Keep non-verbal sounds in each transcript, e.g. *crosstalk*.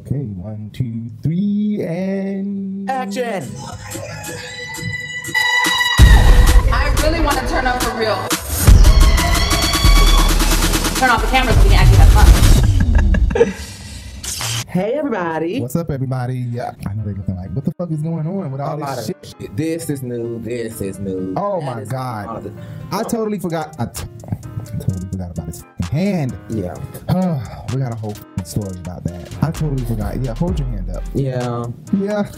Okay, one, two, three, and Action! I really want to turn up for real. Turn off the cameras so we can actually have fun. *laughs* Hey everybody! What's up, everybody? Yeah, I know they're looking like, what the fuck is going on with all A lot this of shit? shit. This is new. This is new. Oh that my God. new. I totally forgot. I, t- I totally forgot about his fucking hand. Yeah. *sighs* we got a whole story about that. I totally forgot. Yeah, hold your hand up. Yeah. Yeah.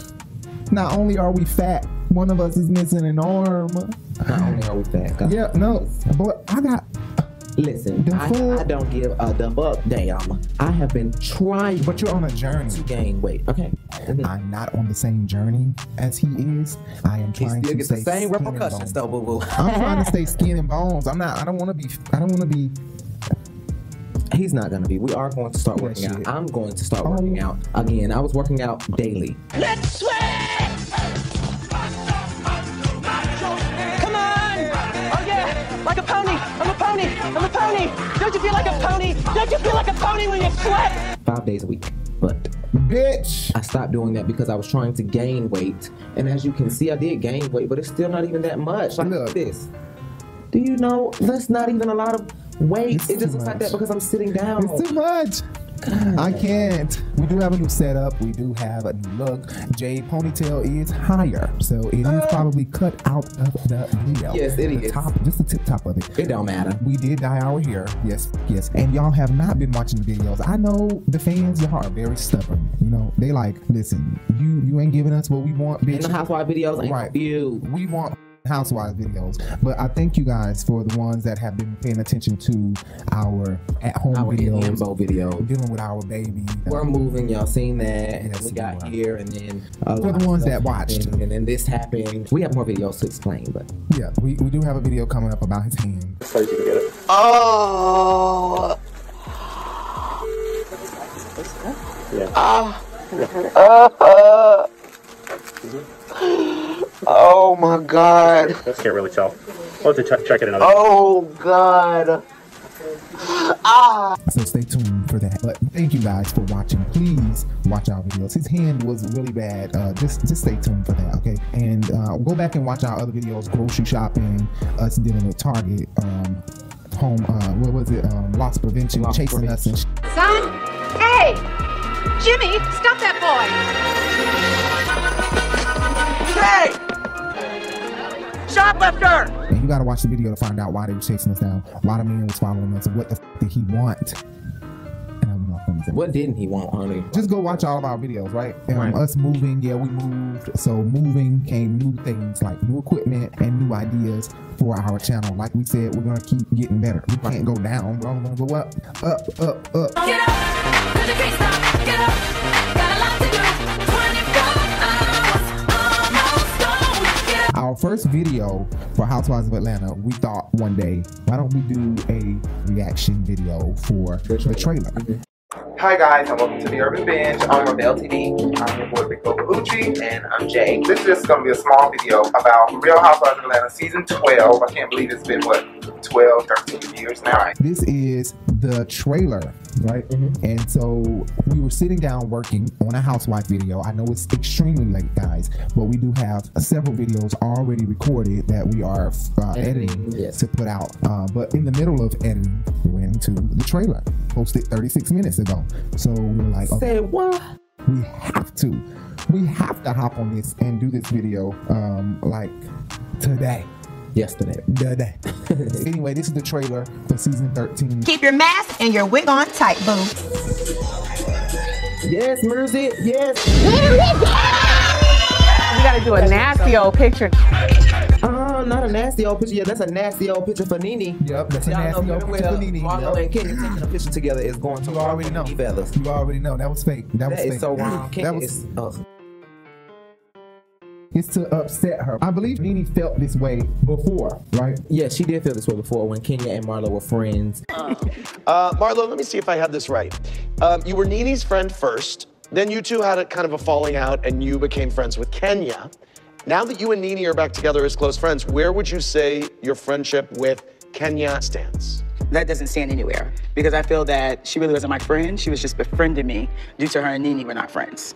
Not only are we fat, one of us is missing an arm. Not only are we fat. guys. Yeah, no, but I got. Listen, I. I don't give a the fuck damn. I have been trying But you're on a journey. to gain weight. Okay. I'm not on the same journey as he is. I am trying to gets stay the same repercussions though, boo boo. I'm trying to *laughs* stay skin and bones. I'm not. I don't want to be. I don't want to be. He's not gonna be. We are going to start Yeah, working out. shit. I'm going to start Oh. working um, out again. I was working out daily. Let's sweat. Come on! Oh yeah! Like a pony! I'm a pony! I'm a pony! Don't you feel like a pony? Don't you feel like a pony when you sweat? five days a week. But Bitch. I stopped doing that because I was trying to gain weight. And as you can see, I did gain weight, but it's still not even that much. Like Look. this. Do you know that's not even a lot of weight? It's it just looks like that because I'm sitting down. It's too much. I can't. We do have a new setup. We do have a new look. Jay ponytail is higher, so it is probably cut out of the video. Uh. Yes, it the is. Top, just the tip top of it. It don't matter. We did dye our hair. Yes, yes. And y'all have not been watching the videos. I know the fans, y'all are very stubborn. You know, they like, listen, you you ain't giving us what we want, And bitch. the housewife videos ain't Right. you. we want housewives videos. But I thank you guys for the ones that have been paying attention to our at home Our videos. Lambo video. Dealing with our baby. We're moving, y'all seen that. Yes, we we got are. here and then a For the ones that watched. happened, And then this happened. We have more videos to explain, but Yeah, we, we do have a video coming up about his hand. So you can get it. Oh! Uh. *laughs* Uh. Oh my god. Just can't really tell. I'll have to check, check it another. Oh god. Ah. So stay tuned for that. But thank you guys for watching. Please watch our videos. His hand was really bad. Uh, just just stay tuned for that, okay? And uh, go back and watch our other videos: grocery shopping, us dealing with Target, um, home. Uh, what was it? Um, loss prevention, Loss chasing us and. Sh- Son? Hey! Jimmy, stop that boy! Hey! Shoplifter! And you gotta watch the video to find out why they were chasing us down, why the man was following us, and what the f- did he want. And I'm not gonna say- what didn't he want, honey? Just go watch all of our videos, right? Um, Right. Us moving, yeah, we moved. So moving came new things like new equipment and new ideas for our channel. Like we said, we're gonna keep getting better. We can't go down. We're only gonna go up, up, up, up, up. First video for Housewives of Atlanta, we thought one day, why don't we do a reaction video for the trailer? Hi guys, and welcome to the Urban Binge on RiBel TV. I'm your boy Big Boba Uchi, And I'm Jay. this is just gonna be a small video about Real Housewives of Atlanta season 12. I can't believe it's been what 12, 13 years now. This is the trailer, right? And so we were sitting down working on a housewife video. I know it's extremely late, guys, but we do have several videos already recorded that we are uh, Editing, editing yes. to put out. Uh, but in the middle of editing, we went into the trailer, posted 36 minutes ago. So we are like, okay, Say what? we have to, we have to hop on this and do this video, um, like today. Yesterday. Today. *laughs* anyway, this is the trailer for season 13. Keep your mask and your wig on tight, boo. Yes, Mersey. Yes. You gotta do a nasty old picture. Oh, not a nasty old picture. Yeah, that's a nasty old picture for Nene. Yep, that's a Y'all nasty know old picture well for Nene. Marlo Yep. and Kenya taking a picture together is going to You already know. fellas. You already know that was fake. That was fake. is so wrong. That was is. ugh. It's to upset her. I believe Nene felt this way before, right? Yeah, she did feel this way before when Kenya and Marlo were friends. Uh, Marlo, let me see if I have this right. Um, you were Nene's friend first, then you two had a kind of a falling out, and you became friends with Kenya. Now that you and Nene are back together as close friends, where would you say your friendship with Kenya stands? that doesn't stand anywhere because I feel that she really wasn't my friend. She was just befriending me due to her and Nene were not friends.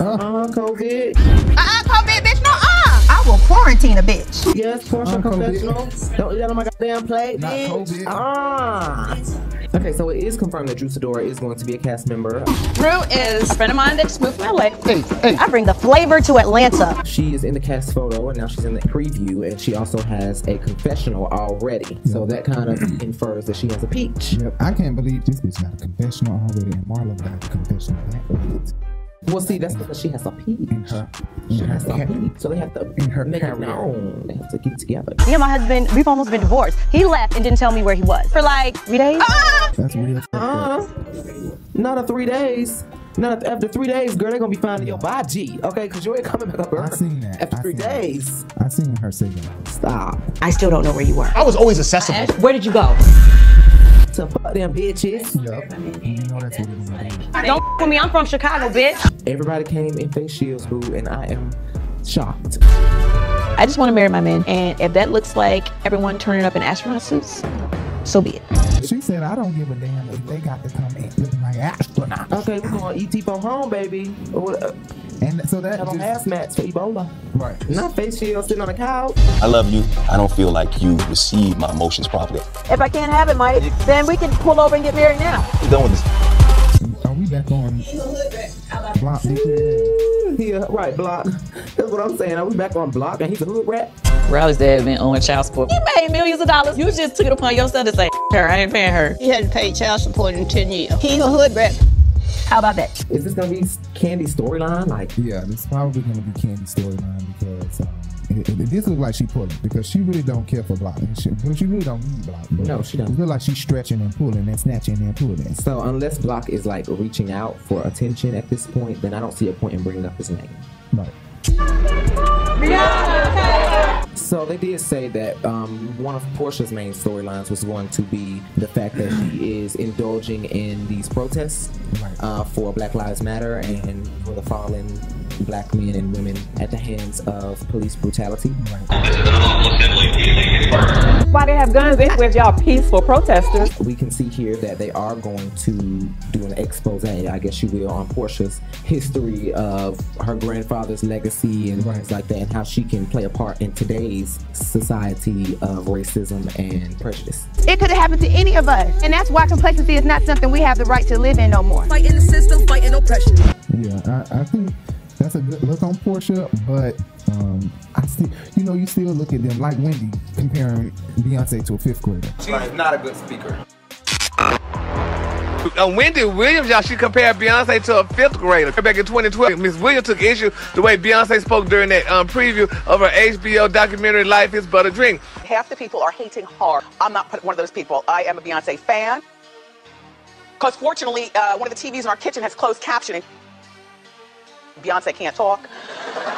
Uh, COVID. Uh-uh, COVID, bitch, no uh. I will quarantine a bitch. Yes, Porsha Uh, COVID. confessional. Don't eat out on my goddamn plate, Not bitch. COVID. Ah. Okay, so it is confirmed that Drew Sidora is going to be a cast member. Drew is a friend of mine that just moved from LA. I bring the flavor to Atlanta. She is in the cast photo and now she's in the preview, and she also has a confessional already. So that kind of infers that she has a peach. Yep, I can't believe this bitch got a confessional already, and Marlo got a confessional back with it. Well, see, that's because she has a peach. in her. She has a peach. So they have to in her make it career. known. They have to get together. Me and my husband, we've almost been divorced. He left and didn't tell me where he was for like three days. That's real. fucked up. Uh, not a three days. Not after three days, girl. They're gonna be finding your body, okay? Because you ain't coming back up. I seen that. After I three seen that. days. I seen her say that. Stop. I still don't know where you were. I was always accessible. Where did you go? So fuck them bitches. Yep. You know that's what it is. gonna. Don't f- with me. I'm from Chicago, bitch. Everybody came in face shields, boo, and I am shocked. I just want to marry my man, and if that looks like everyone turning up in astronaut suits, so be it. She said, I don't give a damn if they got to come in looking like astronauts. Okay, we're going ET for home, baby. And so that Have on just, hazmats for Ebola. right. Not face shield sitting on a couch. I love you. I don't feel like you receive my emotions properly. If I can't have it, Mike, then we can pull over and get married now. I'm done with this. Are we back on block DK? Yeah, right, block. That's what I'm saying. Are we back on block and he's a hood rat? Riley's dad been owing child support. He made millions of dollars. You just took it upon yourself to say, her, I ain't paying her. He hadn't paid child support in 10 years. He a hood rat. How about that? Is this gonna be Kandi's storyline? Like, Yeah, this is probably going to be Kandi's storyline because um, it, it, this looks like she pulling because she really don't care for block. She, she really don't need block. No, she don't. It look like she's stretching and pulling and snatching and pulling. so unless Block is like reaching out for attention at this point, then I don't see a point in bringing up his name. Right. So they did say that um, one of Porsha's main storylines was going to be the fact that she *clears throat* is indulging in these protests Right. uh, for Black Lives Matter and for the fallen black men and women at the hands of police brutality. Why they have guns anyway if y'all peaceful protesters? We can see here that they are going to do an expose, I guess you will, on Porsha's history of her grandfather's legacy and things like that, and how she can play a part in today's society of racism and prejudice. It could have happened to any of us. And that's why complacency is not something we have the right to live in no more. Fighting the system, fighting oppression. Yeah, I, I think that's a good look on Porsha, but um, I still, you know, you still look at them like Wendy comparing Beyonce to a fifth grader. She's not a good speaker. Uh, Wendy Williams, y'all, she compared Beyonce to a fifth grader. Back in 2012, Miss Williams took issue the way Beyonce spoke during that um, preview of her HBO documentary "Life Is But a Dream." Half the people are hating hard. I'm not one of those people. I am a Beyonce fan. Because fortunately, uh, one of the TVs in our kitchen has closed captioning. Beyonce can't talk.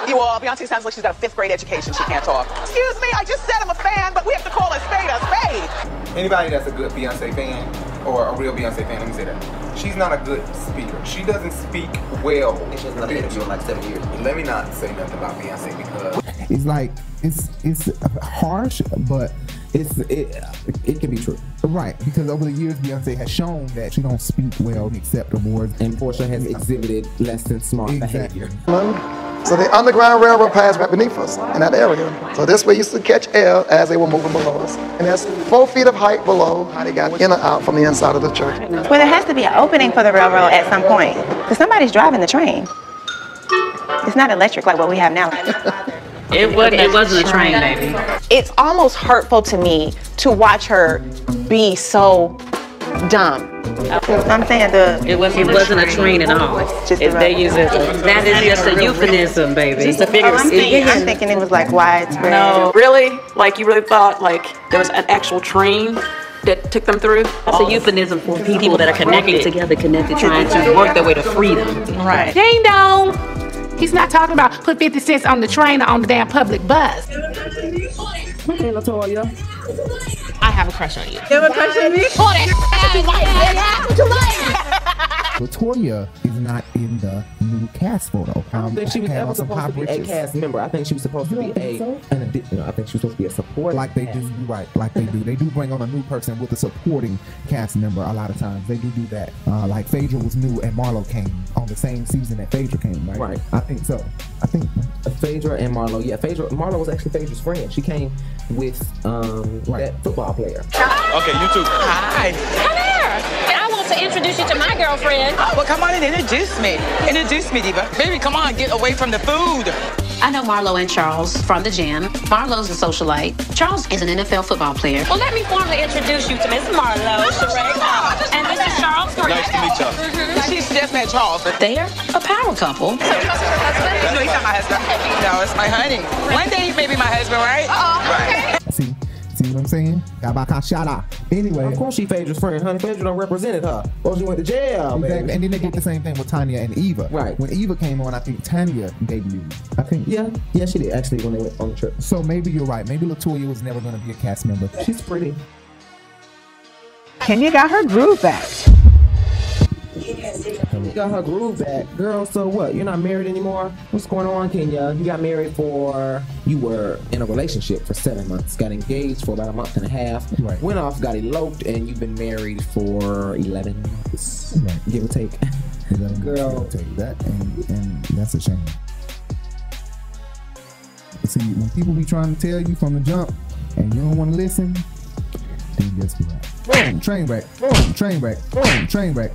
You all, Beyonce sounds like she's got a fifth grade education. She can't talk. Excuse me, I just said I'm a fan, but we have to call a spade a spade. Anybody that's a good Beyonce fan or a real Beyonce fan, let me say that. She's not a good speaker. She doesn't speak well. She hasn't done an in like seven years. Let me not say nothing about Beyonce because It's like it's it's harsh, but It's it, it can be true. right because over the years Beyonce has shown that she don't speak well and accept awards. And Porsha has exhibited less than smart Exactly. behavior. So the Underground Railroad passed right beneath us in that area. So this way used to catch air as they were moving below us. And that's four feet of height below how they got in or out from the inside of the church. Well, there has to be an opening for the railroad at some point. Because somebody's driving the train. It's not electric like what we have now. *laughs* It wasn't, it wasn't a train, baby. It's almost hurtful to me to watch her be so dumb. I'm saying the It, was, it wasn't a train at all. just If the they use it, that is just a euphemism, baby. Just a figure Oh, of I'm, thinking, I'm thinking it was like widespread. No, really? Like you really thought like there was an actual train that took them through? That's a euphemism for people that are connected together, connected, trying to work their way to freedom. Right. Ding dong. He's not talking about put 50 cents on the train or on the damn public bus. Okay, Latoya. I have a crush on you. You have a crush on me? That, that's what you like. That's what you like. Latoya is not in the new cast photo. I don't think she was had ever supposed to pop be a cast member. I think she was supposed to be a an addition. I think she was supposed to be a support. Like they do, right? Like they do. They do bring on a new person with a supporting cast member. A lot of times they do do that. Uh, like Phaedra was new and Marlo came on the same season that Phaedra came. Right. Right. I think so. I think. Phaedra and Marlo. Yeah, Phaedra. Marlo was actually Phaedra's friend. She came with um that football player. Okay, you too. Hi. Come here. To introduce you to my girlfriend. Oh, well, come on and introduce me. Introduce me, Diva. Baby, come on, get away from the food. I know Marlo and Charles from the gym. Marlo's a socialite. Charles is an NFL football player. Well, let me formally introduce you to Miss Marlo oh, Sheree. And this is Charles Nice to meet y'all. Mm-hmm. She's just met Charles. They're a power couple. No, he's not my husband. No, it's my honey. One day he may be my husband, right? Right. See, see what I'm saying? Gabakashara. Anyway, Of course she Phaedra's friend. Honey, Phaedra done represented her. Well, she went to jail, Exactly. baby. And then they did the same thing with Tanya and Eva. Right. When Eva came on, I think Tanya debuted. I think. Yeah, yeah, she did actually when they went on the trip. So maybe you're right. Maybe Latoya was never going to be a cast member. She's pretty. Kenya got her groove back. You got her groove back, girl. So what? You're not married anymore. What's going on, Kenya? You got married for. You were in a relationship for seven months. Got engaged for about a month and a half. Right. Went off, got eloped, and you've been married for eleven months, Right. give or take. Girl, Girl. I'll tell you that, and, and that's a shame. See, when people be trying to tell you from the jump, and you don't want to listen, then guess what? Boom, train wreck. Boom, train wreck. Boom, train wreck.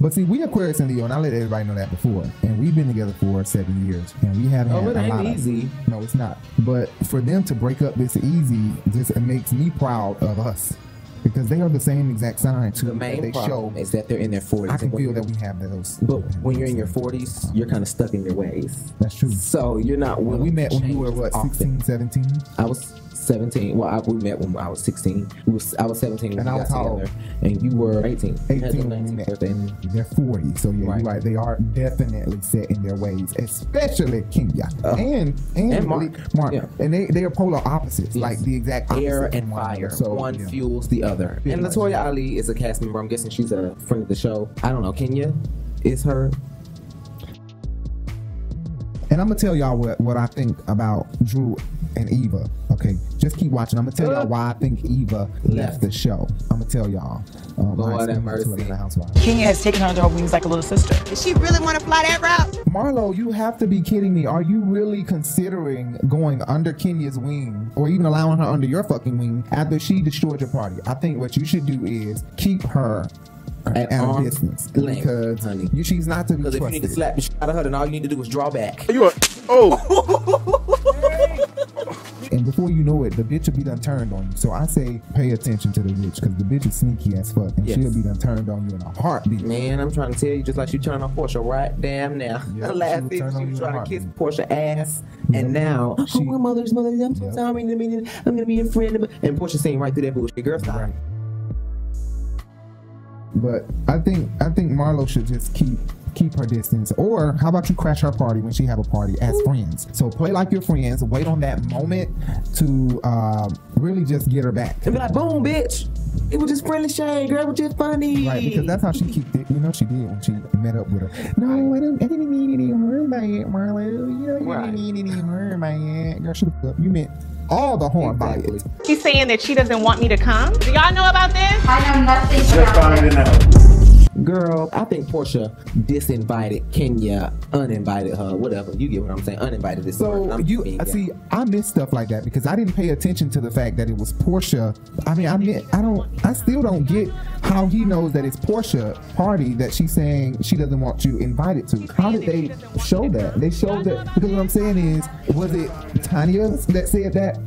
But see, we Aquarius and Leo, and I let everybody know that before. And we've been together for seven years, and we haven't Oh, had it a ain't lot easy. Of, no, it's not. But for them to break up this easy, just it makes me proud of us because they are the same exact sign too. The that main they problem show. is that they're in their 40s. I can feel that we have those. But when you're in your 40s, you're kind of stuck in your ways. That's true. So you're not When we met to when you were what often. 16, 17. I was 17. Well, I, we met when I was 16. We was, I was 17 when And we I got was how together. And you were 18. You had 18 your when we met. They're 40, so yeah, Right. you're right. They are definitely set in their ways, especially Kenya Uh, and and, and Marc. Marc. Yeah. And they they are polar opposites, like the exact opposite air and fire. So one yeah. fuels the other. Yeah, and. Latoya Ali is a cast member. I'm guessing she's a friend of the show. I don't know. Kenya is her. And I'm gonna tell y'all what, what I think about Drew and Eva. Okay, just keep watching. I'm gonna tell y'all why I think Eva left the show. I'm gonna tell y'all. Um, Lord have mercy. Kenya has taken her under her wings like a little sister. Does she really want to fly that route? Marlo, you have to be kidding me. Are you really considering going under Kenya's wing or even allowing her under your fucking wing after she destroyed your party? I think what you should do is keep her At at, a arm's distance length, because honey. you, she's not to be Because if you need to slap the shit out of her, then all you need to do is draw back. You are. Oh. *laughs* and before you know it, the bitch will be done turned on you. So I say pay attention to the bitch because the bitch is sneaky as fuck and Yes. she'll be done turned on you in a heartbeat. Man, I'm trying to tell you, just like you turned on Porsha right damn now. Yeah, *laughs* she Last will season, turn on she you was in trying to kiss. Porsha ass, and now, oh, my mother's mother, I'm so sorry, I'm gonna, be, I'm gonna a friend. And Porsha saying right through that bullshit, girl, stop. Right. But I think I think Marlo should just keep keep her distance. Or how about you crash her party when she have a party as friends? So play like your friends. Wait on that moment to um, really just get her back. And be like, boom, bitch. It was just friendly shade, girl. It was just funny. Right, because that's how she kicked it. You know, she did when she met up with her. No, I didn't, I didn't mean any harm by it, Marlo. You know, you Right. didn't mean any harm by it. Girl, shut up. You meant all the harm by it. She's saying that she doesn't want me to come. Do y'all know about this? I know nothing Just finding out. Girl, I think Porsha disinvited Kenya, uninvited her, whatever. You get what I'm saying? Uninvited this. So you being I see, I miss stuff like that because I didn't pay attention to the fact that it was Porsha. I mean, I mean, I don't, I still don't get how he knows that it's Porsha party that she's saying she doesn't want you invited to. How did they show that? They showed that because what I'm saying is, was it Tanya that said that?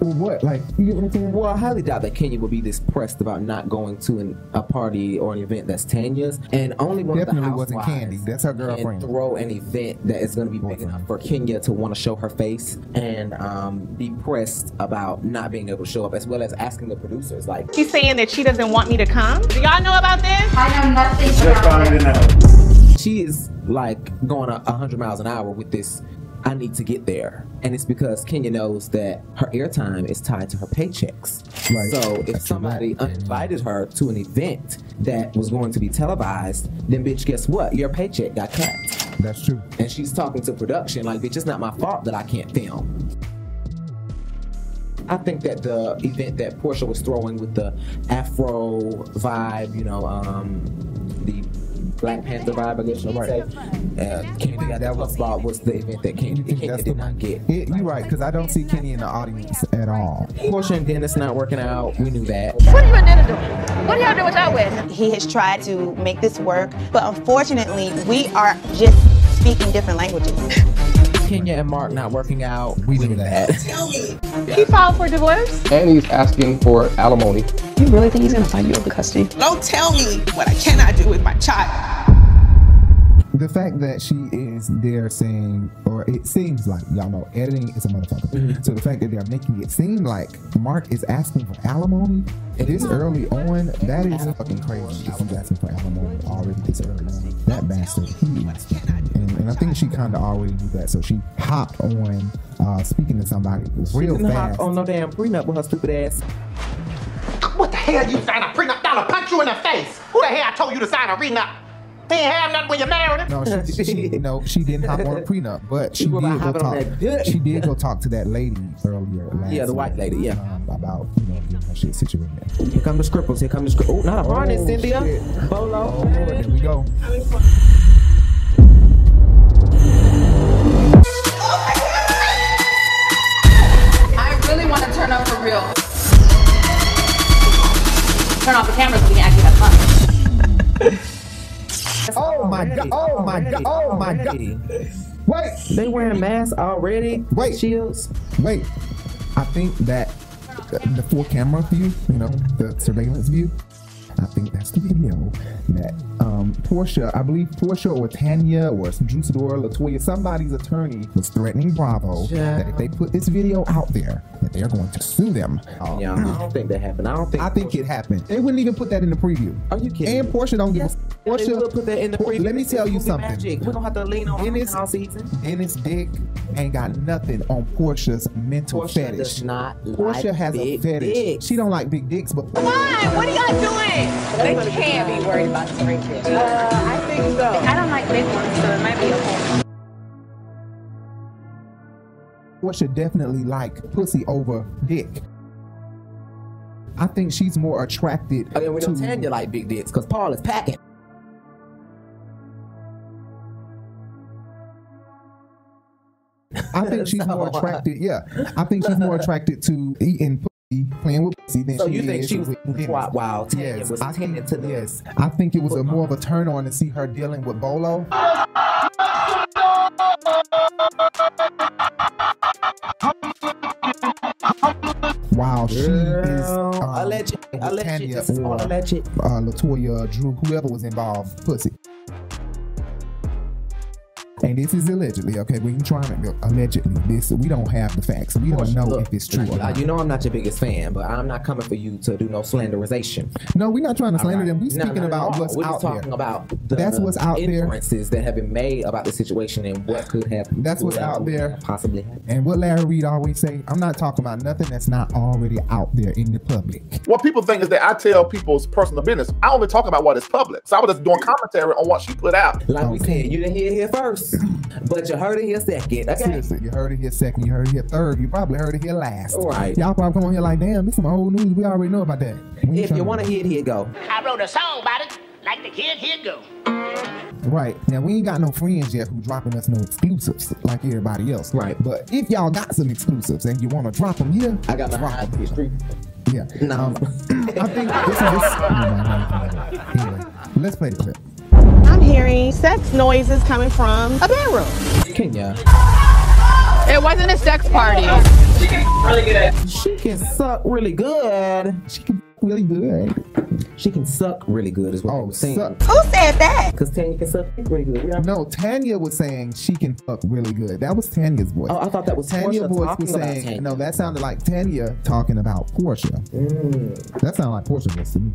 Or what? Like, you get what I'm saying? Well, I highly doubt that Kenya will be this pressed about not going to an, a party or an event that's Tanya's, and only one Definitely of the wasn't Kandi. That's her can girlfriend. throw an event that is going to be big enough for Kenya to want to show her face and um, be pressed about not being able to show up, as well as asking the producers, like, She's saying that she doesn't want me to come. Do y'all know about this? I know nothing Just finding out. she is like going a 100 miles an hour with this I need to get there. And it's because Kenya knows that her airtime is tied to her paychecks. Right. So if somebody uninvited her to an event that was going to be televised, then bitch, guess what? Your paycheck got cut. That's true. And she's talking to production like, bitch, it's not my fault that I can't film. I think that the event that Porsha was throwing with the Afro vibe, you know, um, the Black Panther vibe, I guess you would say, uh, Kenya that was about was the event that Kenya, Kenya did not get. It, you're right, because I don't see Kenny in the audience at all. Porsha and Dennis not working out. We knew that. What are you and Dennis doing? What are y'all doing with y'all wedding? He has tried to make this work, but unfortunately, we are just speaking different languages. Kenya and Marc not working out. We knew that. He filed for divorce? And he's asking for alimony. You really think he's gonna find you over custody? Don't tell me what I cannot do with my child. The fact that she is there saying, or it seems like, y'all know, editing is a motherfucker. So the fact that they're making it seem like Marc is asking for alimony this early on, that is fucking crazy. If he's asking for alimony already this early on, that bastard, he is. And, and I think she kind of already knew that, so she hopped on uh, speaking to somebody real Didn't hop fast. on no damn prenup with her stupid ass. What the hell you sign a prenup? I'll punch you in the face. Who the hell I told you to sign a prenup? He ain't have nothing when you married him. No, she, she, *laughs* no, she didn't hop on a prenup, but she People did go talk. She did go talk to that lady earlier. Last Yeah, the white lady, yeah. um, about you know getting her shit situated. Here come the scribbles. Here come the scribbles. Oh, not a harness, Oh, Cynthia. shit. Bolo. Oh, Lord, there we go. I really want to turn up for real. Turn off the cameras so we can actually have fun. *laughs* Oh my god! Oh my god! Oh my god! Wait, They wearing masks already. Wait. Shields. wait. I think that the full camera view, you know, the surveillance view. I think that's the video that um, Porsha, I believe Porsha or Tanya or Drew Sidora, Latoya, somebody's attorney was threatening Bravo that if they put this video out there, that they're going to sue them. Um, Yeah, I don't think that happened. I don't think. I think it happened. They wouldn't even put that in the preview. Are you kidding? And Porsha don't give Yes, a Porsha. they will put that in the preview. Let me tell you It's gonna be something. Magic. We're gonna have to lean on Dennis, all season. Dennis Dick ain't got nothing on Porsha's mental Porsha fetish. does not Porsha like has a fetish. dicks. She don't like big dicks, but Come on, what are y'all doing? They can't be worried about this right here. Uh, I think so. I don't like big ones, so it might be a okay. should definitely like pussy over dick. I think she's more attracted Oh, yeah, we to know Tanya like big dicks because Paul is packing. I think she's more *laughs* attracted. Yeah, I think she's more attracted to eating pussy, playing with pussy than So you think she was wow, wow Tanya Yes, was I think, to the yes. I think it was a more of a turn on to see her dealing with Bolo. While she is um, alleged, alleged, Tanya this or alleged. uh, Latoya, Drew, whoever was involved, pussy. And this is allegedly, okay? We can try to allegedly. This we don't have the facts. We don't know Look, if it's true or not. You know I'm not your biggest fan, but I'm not coming for you to do no slanderization. No, we're not trying to slander them. We're No, speaking no, about no. what's We're out just talking there. about the That's what's out there. inferences that have been made about the situation and what could have. That's what's out there. Possibly happened. And what Larry Reid always say, I'm not talking about nothing that's not already out there in the public. What people think is that I tell people's personal business. I only talk about what is public. So I was just doing commentary on what she put out. Like we said, you didn't hear it here first, but you heard it here second. Okay. Seriously, you heard it here second, you heard it here third, you probably heard it here last. Right. Y'all probably come on here like, damn, this some old news. We already know about that. We If you want to hear it, here go. I wrote a song about it. Like the kid, here go. Right. Now we ain't got no friends yet who dropping us no exclusives like everybody else. Right. But if y'all got some exclusives and you want to drop them here, I got my drop high 'em here. Yeah. No. Um, I think this is this. Anyway, let's play the clip. I'm hearing sex noises coming from a bedroom. Kenya. It wasn't a sex party. Really good. She can suck really good. She can really good. She can suck really good, is what I was saying. suck. Who said that? Because Tanya can suck really good. No, Tanya was saying she can fuck really good. That was Tanya's voice. Oh, I thought that was Tanya Porsha voice talking was about saying Tanya. no. That sounded like Tanya talking about Porsha. Mm. That sounded like Porsha voice to me.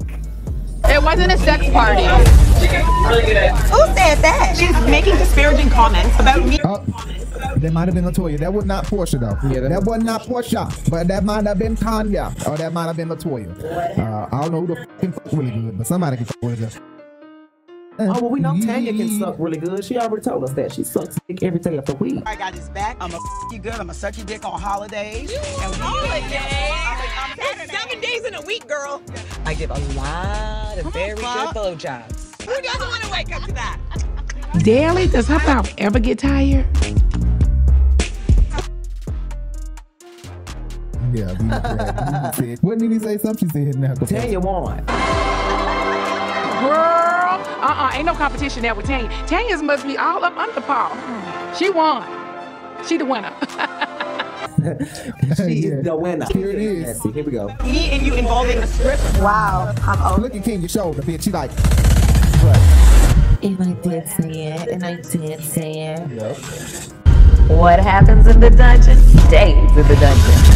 It wasn't a sex party. Who said that? She's making disparaging comments about me. Oh, that might have been Latoya. That was not Porsha though. Yeah, that- that, was not Porsha, but that might have been Tanya, or that might have been Latoya. Uh, I don't know who the fucking fuck really good, but somebody can fuck with her. Oh well, we know Tanya can suck really good. She already told us that she sucks dick every day of the week. I got his back. I'm going a you good. I'm a suck your dick on holidays. And we- It's seven days in a week, girl. I give a lot of very good Huh? blowjobs. Who doesn't want to wake up to that? Daily, does her mouth ever get tired? Yeah, we, yeah, we said, what did he say? Something she said now. Tanya won. Girl, uh-uh, ain't no competition there with Tanya. Tanya's must be all up under par. She won. She the winner. *laughs* she is the winner. Here it is. Let's see. Here we go. Me and you involving a script. Wow. I'm over. Look at Kenya's shoulder, bitch. She like, And I did say it, and I did say it. What happens in the dungeon stays in the dungeon.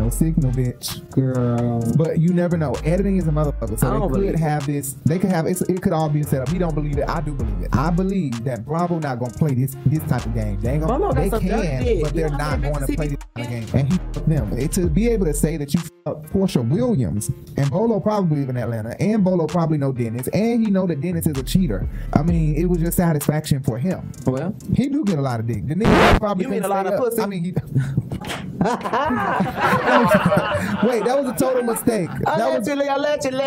No signal, bitch. Girl. But you never know. Editing is a motherfucker. I So don't they could have this. They could have it's, it. Could all be set up. He don't believe it. I do believe it. I believe that Bravo not gonna play this this type of game. They ain't gonna. Got they can, but they're You not going to play this type of game. And he fucked them. It, to be able to say that you fucked Porsha Williams and Bolo probably live in Atlanta, and Bolo probably know Dennis, and he know that Dennis is a cheater. I mean, it was just satisfaction for him. Well, he do get a lot of dick. The nigga probably You mean a lot of up. pussy? I mean, he. *laughs* *laughs* *laughs* Wait, that was a total mistake. That was,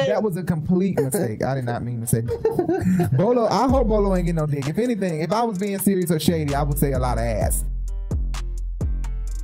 that was a complete mistake. I did not mean to say. Bolo, I hope Bolo ain't getting no dick. If anything, if I was being serious or shady, I would say a lot of ass.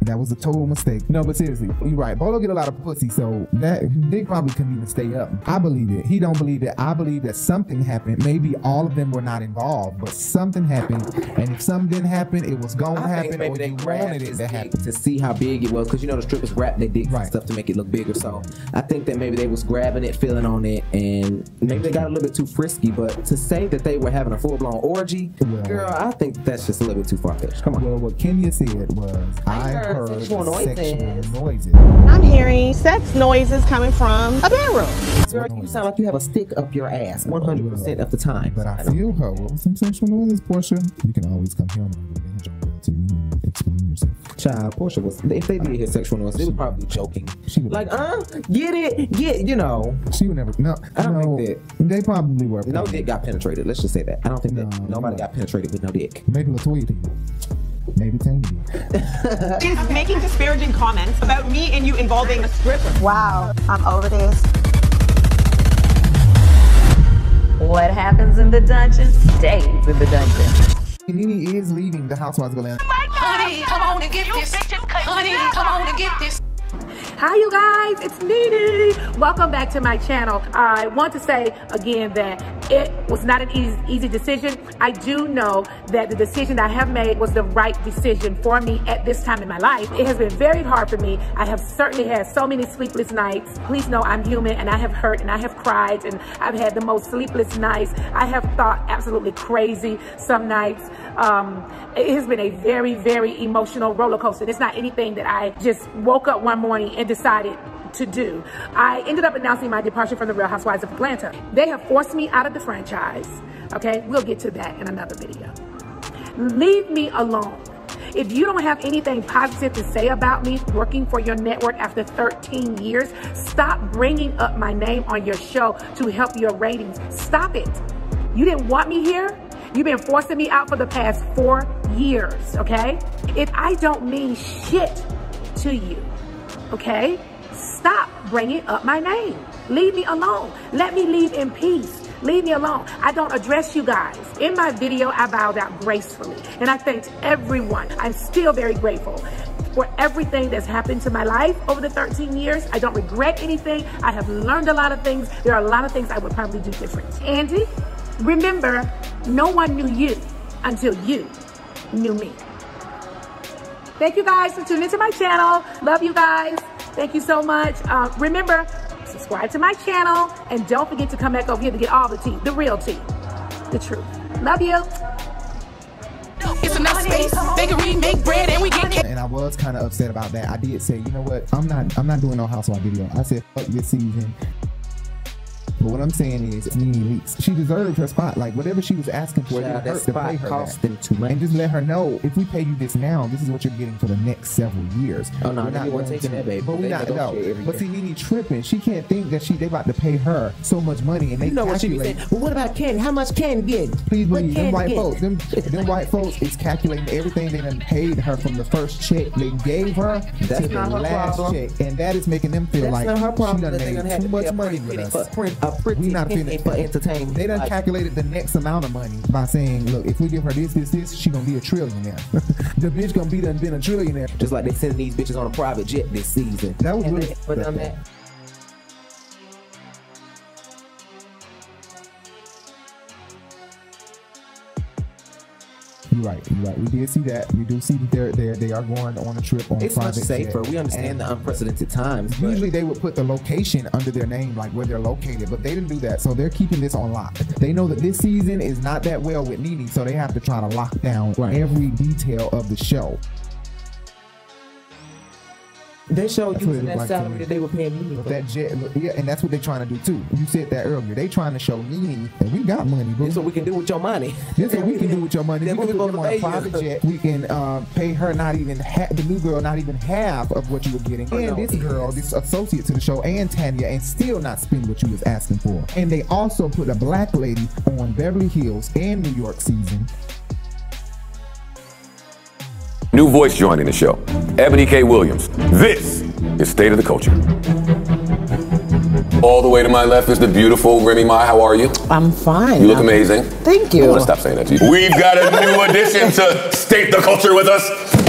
That was a total mistake. No, but seriously, you're right. Bolo get a lot of pussy, so that dick probably couldn't even stay up. I believe it. He don't believe it. I believe that something happened. Maybe all of them were not involved, but something happened. And if something didn't happen, it was gonna I happen, think maybe or they wanted it to happen. to see how big it was because you know the strippers wrap their dicks and stuff to make it look bigger. So I think that maybe they was grabbing it, feeling on it, and maybe they got a little bit too frisky. But to say that they were having a full blown orgy, girl, I think that's just a little bit too far fetched. Come on. Well, what Kenya said was, I, heard heard sexual sexual noises. noises. I'm hearing sex noises coming from a bedroom. Girl, you sound like you have a stick up your ass 100% of the time. But I feel her. What was some sexual noises, Porsha? You can always come here on the Revenge on Real TV and explain yourself. Child, Porsha was. If they did hear sexual noise, they was probably joking. She would like, uh, get it, get, you know. She would never. No, I don't no, think that They probably were. No dick got penetrated. Let's just say that. I don't think that nobody got penetrated with no dick. Maybe Latoya did. Maybe Tanya did. She's making disparaging comments about me and you involving a stripper. Wow. I'm over this. What happens in the dungeon stays in the dungeon. Nene is leaving the Housewives of Atlanta. Honey, come on and get this. Honey, come on and get this. Hi, you guys. It's Nene. Welcome back to my channel. I want to say again that it was not an easy, easy decision. I do know that the decision I have made was the right decision for me at this time in my life. It has been very hard for me. I have certainly had so many sleepless nights. Please know I'm human and I have hurt and I have cried and I've had the most sleepless nights. I have thought absolutely crazy some nights. Um, it has been a very, very emotional roller coaster. It's not anything that I just woke up one morning and decided to do. I ended up announcing my departure from the Real Housewives of Atlanta. They have forced me out of the franchise. Okay, we'll get to that in another video. Leave me alone. If you don't have anything positive to say about me working for your network after 13 years, stop bringing up my name on your show to help your ratings. Stop it. You didn't want me here. You've been forcing me out for the past four years, okay? If I don't mean shit to you, okay? Stop bringing up my name. Leave me alone. Let me leave in peace. Leave me alone. I don't address you guys. In my video, I bowed out gracefully and I thanked everyone. I'm still very grateful for everything that's happened to my life over the 13 years. I don't regret anything. I have learned a lot of things. There are a lot of things I would probably do different. Andy, remember, no one knew you until you knew me. Thank you guys for tuning into my channel. Love you guys. Thank you so much. Uh, remember, subscribe to my channel and don't forget to come back over here to get all the tea, the real tea, the truth. Love you. It's enough space. Bakery, make bread, and we get cake. And I was kind of upset about that. I did say, you know what? I'm not. I'm not doing no housewife video. I said, fuck this season. But what I'm saying is, Nene Leakes, she deserved her spot. Like whatever she was asking for, it Child, didn't hurt to pay her cost that. them too much. And just let her know if we pay you this now, this is what you're getting for the next several years. Oh, no, We're not going taking to- that, baby. But we They not no. But see, Nene tripping. She can't think that she they about to pay her so much money and they You know what she be calculate. saying? Well, what about Kandi? How much Kandi get? Please believe them white get? folks. Them, them white folks is calculating everything they done paid her from the first check they gave her That's to the her last problem. check, and that is making them feel That's like not her problem she done made too much money with us. *laughs* for- print- a pretty we not finished. for entertainment. They done Like- calculated the next amount of money by saying, look, if we give her this, this, this, she gonna be a trillionaire. *laughs* the bitch gonna be done been a trillionaire. Just like they sending these bitches on a private jet this season. That was And really they- but that. You're right. You're right. We did see that. We do see that they're, they're they are going on a trip on It's much safer. jet. We understand And the unprecedented times. Usually they would put the location under their name, like where they're located, but they didn't do that. So they're keeping this on lock. They know that this season is not that well with Nene, so they have to try to lock down every detail of the show. They showed That's using that looked like to salary that they were paying me. That jet, yeah, and that's what they're trying to do too. You said that earlier. They trying to show Nene that we got money, bro. This what we can do with your money. This is what we can do with your money. *laughs* We can put them on a pay you. private jet. We can uh, pay her not even ha- the new girl not even half of what you were getting, and this girl, this associate to the show, and Tanya, and still not spend what you was asking for. And they also put a black lady on Beverly Hills and New York season. New voice joining the show, Ebony K. Williams. This is State of the Culture. All the way to my left is the beautiful Remy Ma. How are you? I'm fine. You look amazing. Thank you. I want to stop saying that to you. We've got a new addition to State the Culture with us.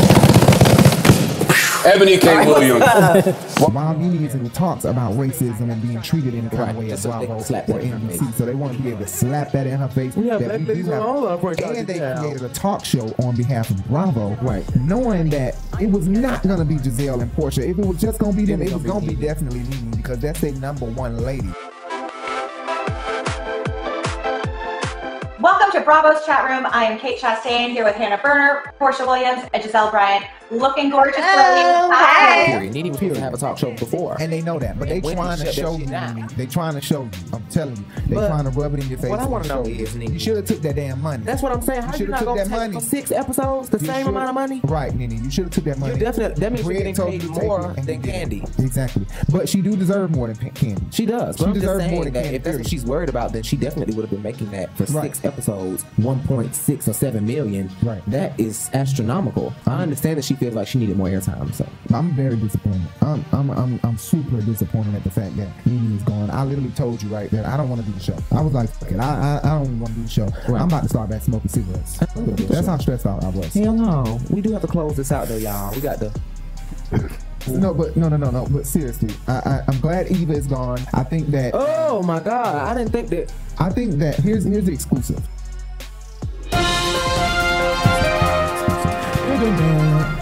Ebony K. Williams. While Nene is in the talks about racism and being treated in a kind of way as Bravo or NBC, so they want to be able to slap that in her face. Yeah, that black we ladies do have- all up for it. and they Yeah. created a talk show on behalf of Bravo, right? Knowing that it was not gonna be Gizelle and Porsha. If it was just gonna be them, it was gonna be definitely Nene because that's their number one lady. Welcome to Bravo's chat room. I am Kate Chastain here with Hannah Berner, Porsha Williams, and Gizelle Bryant. Looking gorgeous, brilliant. Hi. Oh, period. Nene was supposed to have a talk show before. And they know that, but they trying to show you. They trying to show you. I'm telling you, they But trying to rub it in your face. what I wanna know is, Nene- you should have took that damn money. That's what I'm saying. How you, shoulda not took gonna that take money. for six episodes the You same amount of money? Right, Nene. You should have took that money. You definitely. That means you're getting paid more than. Kandi. Exactly, but she do deserve more than Kandi. She does. She But I'm just deserves more than that Kandi. if that's what she's worried about, then she definitely would have been making that for six episodes, 1.6 or 7 million. Right. That is astronomical. I mm-hmm. understand that she feels like she needed more airtime. So I'm very disappointed. I'm, I'm, I'm, I'm super disappointed at the fact that Nene is gone. I literally told you right there, I don't want to do the show. I was like, fuck it, I, I, I don't want to do the show. I'm about to start back smoking cigarettes. That's how stressed out I was. hell no. We do have to close this out though, y'all. We got to. No, but no, no, no, no. But seriously, I, I, I'm glad Eva is gone. I think that. Oh my God! I didn't think that. I think that here's here's the exclusive.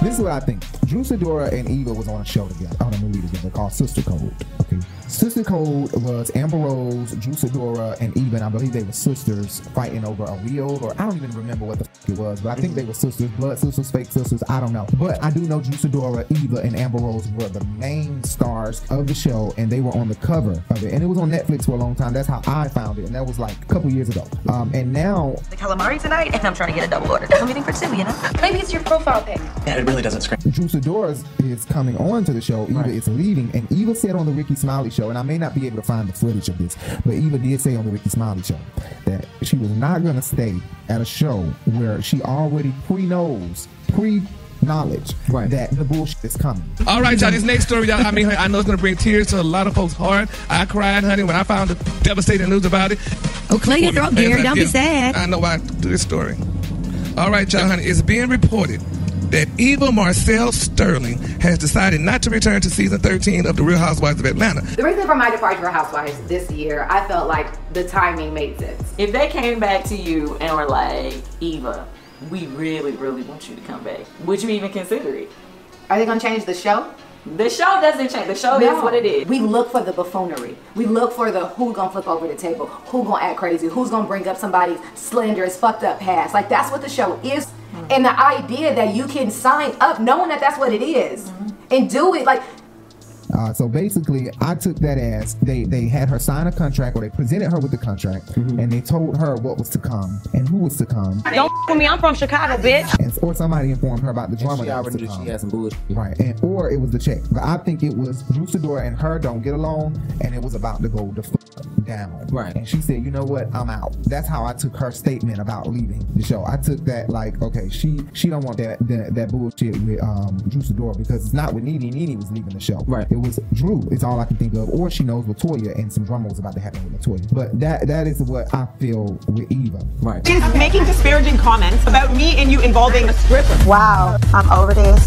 This is what I think. Drew Sidora and Eva was on a show together, on a movie together called Sister Code. Okay. Sister Code was Amber Rose, Drew Sidora, and Eva, and I believe they were sisters fighting over a wheel, or I don't even remember what the fuck it was, but I think they were sisters, blood sisters, fake sisters, I don't know. But I do know Drew Sidora, Eva, and Amber Rose were the main stars of the show, and they were on the cover of it. And it was on Netflix for a long time. That's how I found it, and that was like a couple years ago. Um, and now the calamari tonight, and I'm trying to get a double order. I'm eating for two, you know? Maybe it's your profile pic. Yeah, it really doesn't scream. Drew Sidora is coming on to the show. Eva is leaving, and Eva said on the Rickey Smiley show, and I may not be able to find the footage of this, but Eva did say on the Rickey Smiley show that she was not going to stay at a show where she already pre-knows, pre-knowledge that the bullshit is coming. All right, y'all. This next story, y'all. I mean, I know it's gonna bring tears to a lot of folks' heart. I cried, honey, when I found the devastating news about it. Oh, clear your throat, Gary. Don't be sad. I know why I do this story. All right, y'all, honey. It's being reported that Eva Marcille Sterling has decided not to return to season 13 of The Real Housewives of Atlanta. The reason for my departure for Housewives this year, I felt like the timing made sense. If they came back to you and were like, Eva, we really, really want you to come back, would you even consider it? Are they gonna change the show? The show doesn't change. The show is what it is. We look for the buffoonery. We look for the who gonna flip over the table, who gonna act crazy, who's gonna bring up somebody's slanderous, fucked up past. Like that's what the show is. Mm-hmm. And the idea that you can sign up knowing that that's what it is mm-hmm. and do it, like Uh, so basically, I took that as they they had her sign a contract or they presented her with the contract and they told her what was to come and who was to come. Don't f- with me. I'm from Chicago, bitch. And, or somebody informed her about the drama. she that was already to knew she come. had some bullshit. Right, and or it was the check. But I think it was Drew Sidora and her don't get along, and it was about to go the f- down. Right. And she said, "You know what? I'm out." That's how I took her statement about leaving the show. I took that like, okay, she she don't want that that, that bullshit with um Drew Sidora because it's not with Nene. Nene was leaving the show. Right. It was Drew. Is all I can think of, or she knows Latoya and some drama was about to happen with Latoya. But that that is what I feel with Eva. Right. She's making disparaging comments about me and you involving a stripper. Wow, I'm over this.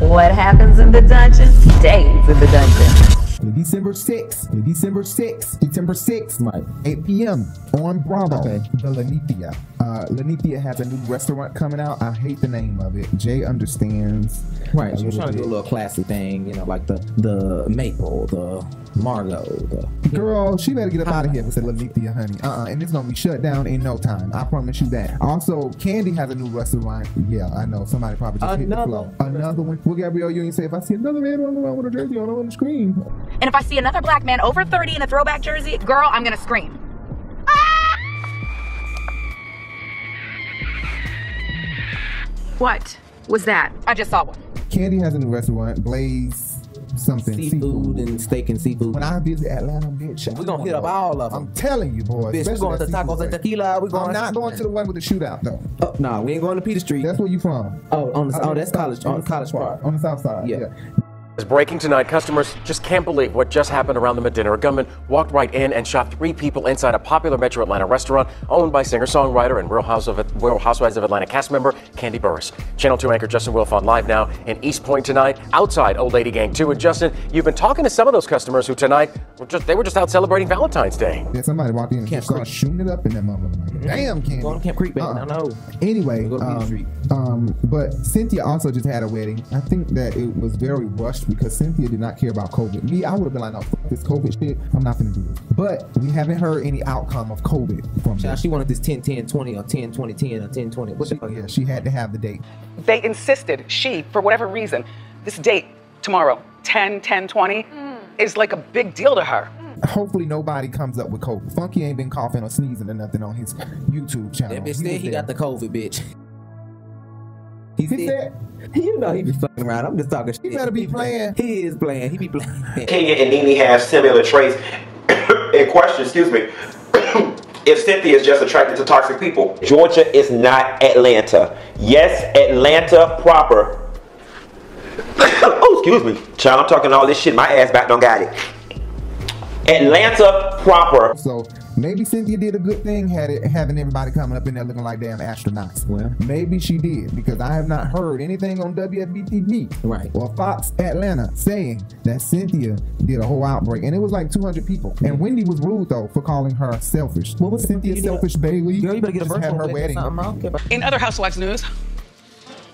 What happens in the dungeon stays in the dungeon. December 6th, December 6th, December 6th, Right. 8 p.m. on Bravo, Okay. the Lanithia. Uh, Lanithia has a new restaurant coming out. I hate the name of it. Jay understands. Right. was little trying to do a little classy thing, you know, like the the maple, the Margot, Girl, she better get up out of here and say Lanithia, honey. Uh-uh, and it's gonna be shut down in no time. I promise you that. Also, Kandi has a new restaurant. Yeah, I know. Somebody probably just hit the Another. flow. Another one. Well, Gabrielle Union say, if I see another man running around with a jersey on, I'm gonna scream. And if I see another black man over 30 in a throwback jersey, girl, I'm gonna scream. What was that? I just saw one. Kandi has a new restaurant, Blaze something seafood and steak and seafood. When I visit Atlanta, bitch, We're gonna hit up all of them. I'm telling you, boy. Bitch, we going to tacos and tequila. We going. I'm not going to the one with the shootout though. Oh, nah, we ain't going to Peter Street. That's where you from. Oh, on the, oh, that's college. On college park. On the south side. Yeah. Is breaking tonight. Customers just can't believe what just happened around them at dinner. A gunman walked right in and shot three people inside a popular Metro Atlanta restaurant owned by singer-songwriter and Real, House of, Real Housewives of Atlanta cast member Kandi Burruss. Channel 2 anchor Justin Wilfon live now in East Point tonight, outside Old Lady Gang 2. And Justin, you've been talking to some of those customers who tonight were just they were just out celebrating Valentine's Day. Yeah, somebody walked in and just started shooting it up in that motherfucker. Like, Damn, Candy. Going to Camp Creek, baby. Uh-uh. I know. Anyway, Go to Peter um, um, but Cynthia also just had a wedding. I think that it was very rushed because Cynthia did not care about COVID. Me, I would have been like, no, fuck this COVID shit. I'm not gonna do it. But we haven't heard any outcome of COVID from Child, her. she wanted this 10 10 20 or 10 20 10 or 10 20. What's the fuck? Yeah, she had to have the date. They insisted, she, for whatever reason, this date tomorrow, 10, 10, 20, mm. is like a big deal to her. Mm. Hopefully nobody comes up with COVID. Funky ain't been coughing or sneezing or nothing on his YouTube channel. That bitch said was he got the COVID, bitch. *laughs* He He said, *laughs* you know he be fucking around. I'm just talking shit. He better be playing. He is playing. He be playing. *laughs* Kenya and Nene have similar traits. *coughs* In question, excuse me. *coughs* if Cynthia is just attracted to toxic people, Georgia is not Atlanta. Yes, Atlanta proper. *coughs* oh, excuse me, child. I'm talking all this shit. My ass back don't got it. Atlanta proper. So maybe Cynthia did a good thing had it having everybody coming up in there looking like damn astronauts. Well, maybe she did because I have not heard anything on WSB TV Right. or Fox Atlanta saying that Cynthia did a whole outbreak and it was like 200 people. And Wendy was rude though for calling her selfish. What was Cynthia selfish, Bailey? Girl, you better get a Just virtual her wedding. wedding. I don't care about- In other Housewives news,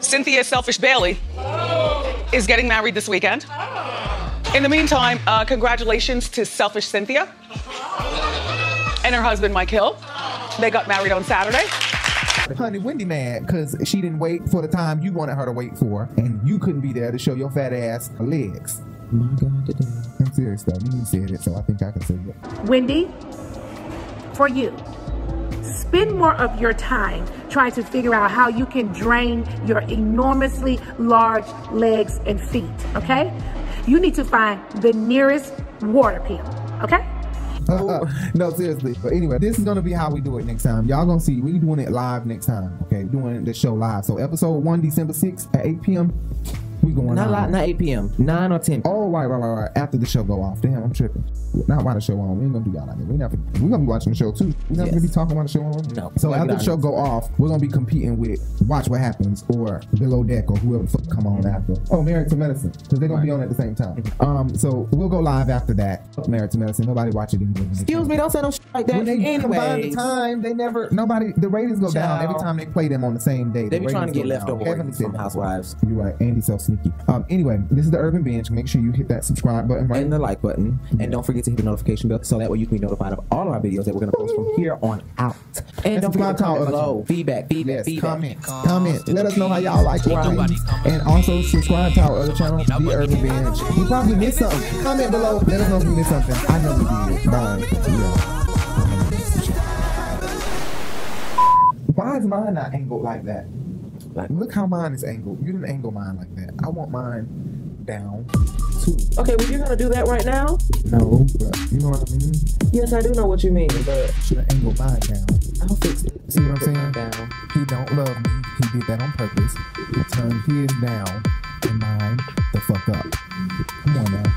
Cynthia Selfish Bailey is getting married this weekend. In the meantime, uh, congratulations to Selfish Cynthia and her husband Mike Hill. They got married on Saturday. Honey, Wendy mad because she didn't wait for the time you wanted her to wait for, and you couldn't be there to show your fat ass legs. My God, today. I'm serious though. You said it, so I think I can say it. Wendy, for you, spend more of your time trying to figure out how you can drain your enormously large legs and feet, okay? You need to find the nearest water pill, okay? *laughs* no, seriously. But anyway, this is gonna be how we do it next time. Y'all gonna see we doing it live next time. Okay, doing the show live. So episode one, December sixth at eight p.m. We going Not, li- not 8 p.m. 9 or 10. Oh, right, right, right, right. After the show go off. Damn, I'm tripping. Not while the show on. We ain't gonna do y'all like that. We never. We gonna be watching the show too. We not gonna be talking about the show on. No. So after the show go off, we're gonna be competing with Watch What Happens or Below Deck or whoever the fuck come on after. Oh, Married to Medicine because they're gonna be on at the same time. Um, so we'll go live after that. Married to Medicine. Nobody watch it anyway. Excuse me, don't say no shit like that. When they combine the time, they never nobody the ratings go down every time they play them on the same day. They The be trying to get down. leftover Heavenly from. Housewives. You're right. Andy so sneaky. Thank you. Um, anyway, this is the Urban Binge. Make sure you hit that subscribe button right and the like button. And don't forget to hit the notification bell so that way you can be notified of all of our videos that we're going to post from here on out. And, don't forget to comment below. Feedback, feedback, Yes, feedback. comment, comment. Let us know how y'all like Ryan. And also subscribe to our other channel, The Urban Binge. We probably missed something. Comment below. Let us know if we missed something. I know we did. Bye. Yeah. Why is mine not angled like that? Look how mine is angled. You didn't angle mine like that. I want mine down too. Okay, well, you're going to do that right now? No, but you know what I mean? Yes, I do know what you mean, but. Should have angled mine down. I'll fix it. See what I'm saying? Down. He don't love me. He did that on purpose. He turned his down and mine the fuck up. Come on now.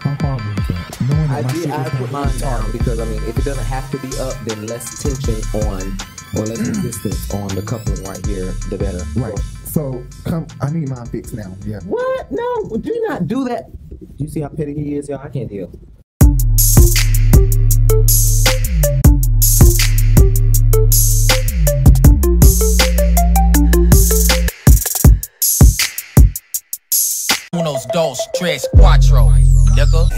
How hard was that? Knowing that I my did. shit I put mine down because I mean, if it doesn't have to be up, then less tension on or less resistance on the coupling right here, the better. Right. So come. I need mine fixed now. Yeah. What? No, do not do that. You see how petty he is, y'all? I can't deal. Unos, dos, tres, cuatro. Nigga.